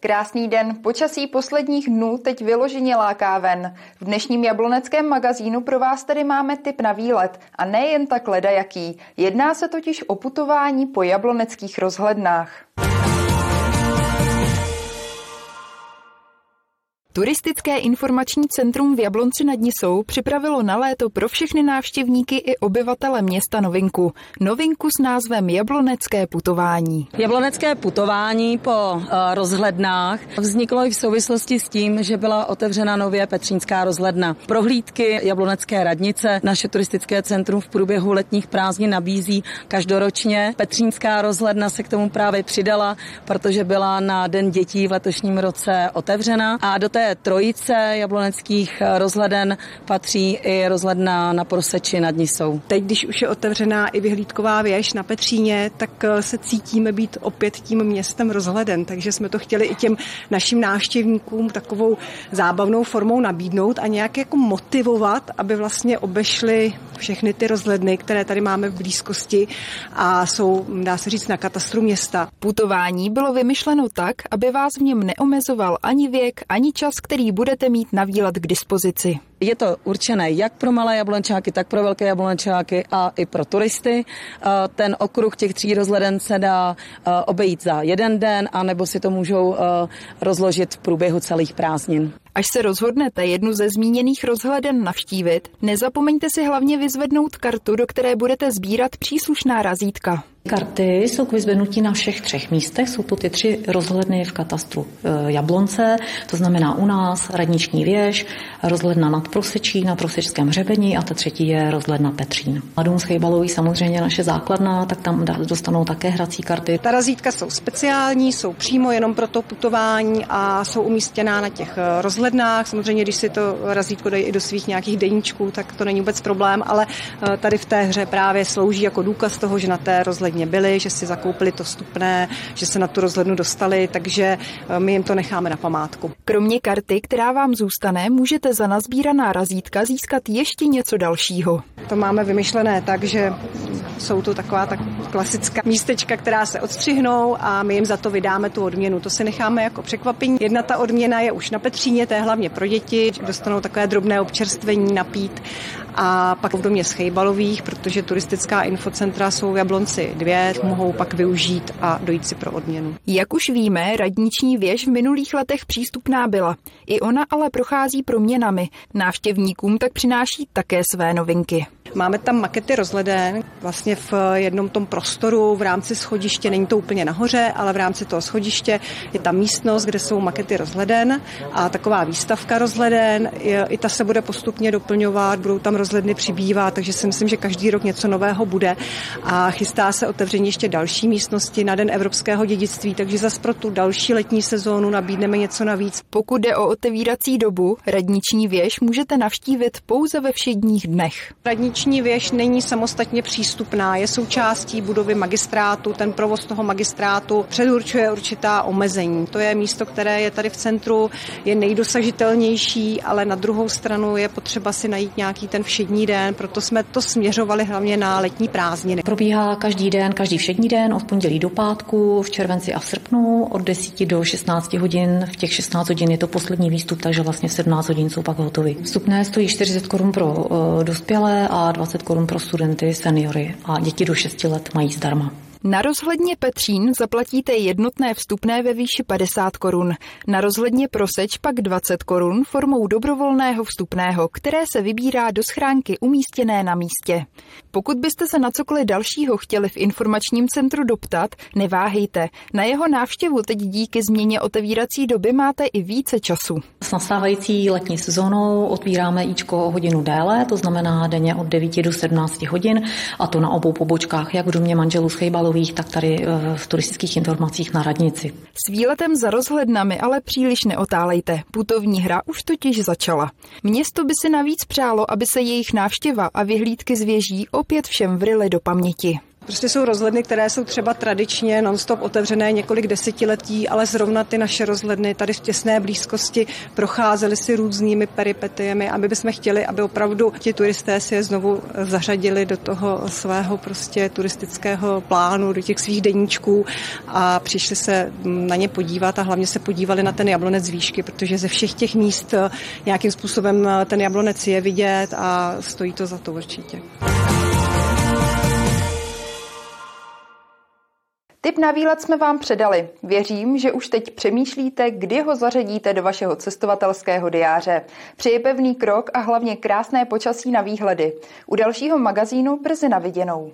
Krásný den. Počasí posledních dnů teď vyloženě láká ven. V dnešním jabloneckém magazínu pro vás tedy máme tip na výlet. A nejen tak ledajaký. Jedná se totiž o putování po jabloneckých rozhlednách. Turistické informační centrum v Jablonci nad Nisou připravilo na léto pro všechny návštěvníky i obyvatele města novinku. Novinku s názvem Jablonecké putování. Jablonecké putování po uh, rozhlednách vzniklo i v souvislosti s tím, že byla otevřena nově Petřínská rozhledna. Prohlídky Jablonecké radnice naše turistické centrum v průběhu letních prázdnin nabízí každoročně. Petřínská rozhledna se k tomu právě přidala, protože byla na Den dětí v letošním roce otevřena a do té trojice jabloneckých rozhleden patří i rozhledna na Proseči nad Nisou. Teď, když už je otevřená i vyhlídková věž na Petříně, tak eh, se cítíme být opět tím městem rozhleden, takže jsme to chtěli i těm našim návštěvníkům takovou zábavnou formou nabídnout a nějak jako motivovat, aby vlastně obešli všechny ty rozhledny, které tady máme v blízkosti a jsou, dá se říct, na katastru města. Putování bylo vymyšleno tak, aby vás v něm neomezoval ani věk, ani čas, který budete mít na výlet k dispozici. Je to určené jak pro malé jablončáky, tak pro velké jablončáky a i pro turisty. Ten okruh těch tří rozhleden se dá obejít za jeden den, anebo si to můžou rozložit v průběhu celých prázdnin. Až se rozhodnete jednu ze zmíněných rozhleden navštívit, nezapomeňte si hlavně vyzvednout kartu, do které budete sbírat příslušná razítka. Karty jsou k vyzvednutí na všech třech místech. Jsou to ty tři rozhledny v katastru e, Jablonce, to znamená u nás radniční věž, rozhledna nad Prosečí na Prosečském hřebení a ta třetí je rozhledna Petřín. A Dům Schejbalový samozřejmě naše základna, tak tam dostanou také hrací karty. Ta razítka jsou speciální, jsou přímo jenom pro to putování a jsou umístěná na těch e, rozhlednách. Samozřejmě, když si to razítko dají i do svých nějakých deníčků, tak to není vůbec problém, ale e, tady v té hře právě slouží jako důkaz toho, že na té rozhledně rozhodně byli, že si zakoupili to vstupné, že se na tu rozhlednu dostali, takže eh, my jim to necháme na památku. Kromě karty, která vám zůstane, můžete za nazbíraná razítka získat ještě něco dalšího. To máme vymyšlené tak, že jsou to taková tak klasická místečka, která se odstřihnou a my jim za to vydáme tu odměnu. To si necháme jako překvapení. Jedna ta odměna je už na Petříně, to je hlavně pro děti, dostanou takové drobné občerstvení napít a pak v domě Schejbalových, protože turistická infocentra jsou v Jablonci dvě, mohou pak využít a dojít si pro odměnu. Jak už víme, radniční věž v minulých letech přístupná byla. I ona ale prochází proměnami. Návštěvníkům tak přináší také své novinky. Máme tam makety rozhleden, vlastně v jednom tom prostoru v rámci schodiště, není to úplně nahoře, ale v rámci toho schodiště je tam místnost, kde jsou makety rozhleden a taková výstavka rozhleden, i ta se bude postupně doplňovat, budou tam rozhledny přibývat, takže si myslím, že každý rok něco nového bude a chystá se otevření ještě další místnosti na Den evropského dědictví, takže zas pro tu další letní sezónu nabídneme něco navíc. Pokud jde o otevírací dobu, radniční věž můžete navštívit pouze ve všedních dnech. Radniční Justiční věž není samostatně přístupná, je součástí budovy magistrátu, ten provoz toho magistrátu předurčuje určitá omezení. To je místo, které je tady v centru, je nejdosažitelnější, ale na druhou stranu je potřeba si najít nějaký ten všední den, proto jsme to směřovali hlavně na letní prázdniny. Probíhá každý den, každý všední den, od pondělí do pátku, v červenci a v srpnu, od 10 do 16 hodin. V těch 16 hodin je to poslední výstup, takže vlastně v 17 hodin jsou pak hotovy. Vstupné stojí 40 korun pro uh, dospělé a 20 korun pro studenty, seniory a děti do 6 let mají zdarma. Na rozhledně Petřín zaplatíte jednotné vstupné ve výši 50 korun. Na rozhledně Proseč pak 20 korun formou dobrovolného vstupného, které se vybírá do schránky umístěné na místě. Pokud byste se na cokoliv dalšího chtěli v informačním centru doptat, neváhejte. Na jeho návštěvu teď díky změně otevírací doby máte i více času. S nastávající letní sezónou otvíráme Ičko o hodinu déle, to znamená denně od 9 do 17 hodin, a to na obou pobočkách, jak v domě manželů Schejbalu katálových, tak tady eh, v turistických informacích na radnici. S výletem za rozhlednami ale příliš neotálejte. Putovní hra už totiž začala. Město by si navíc přálo, aby se jejich návštěva a vyhlídky z věží opět všem vryly do paměti. Prostě jsou rozhledny, které jsou třeba tradičně nonstop otevřené několik desetiletí, ale zrovna ty naše rozhledny tady v těsné blízkosti procházely si různými peripetiemi a my bychom chtěli, aby opravdu ti turisté si je znovu zařadili do toho svého prostě turistického plánu, do těch svých deníčků a přišli se na ně podívat a hlavně se podívali na ten jablonec z výšky, protože ze všech těch míst nějakým způsobem ten jablonec je vidět a stojí to za to určitě. Tip na výlet jsme vám předali. Věřím, že už teď přemýšlíte, kdy ho zařadíte do vašeho cestovatelského diáře. Přeji pevný krok a hlavně krásné počasí na výhledy. U dalšího magazínu brzy na viděnou.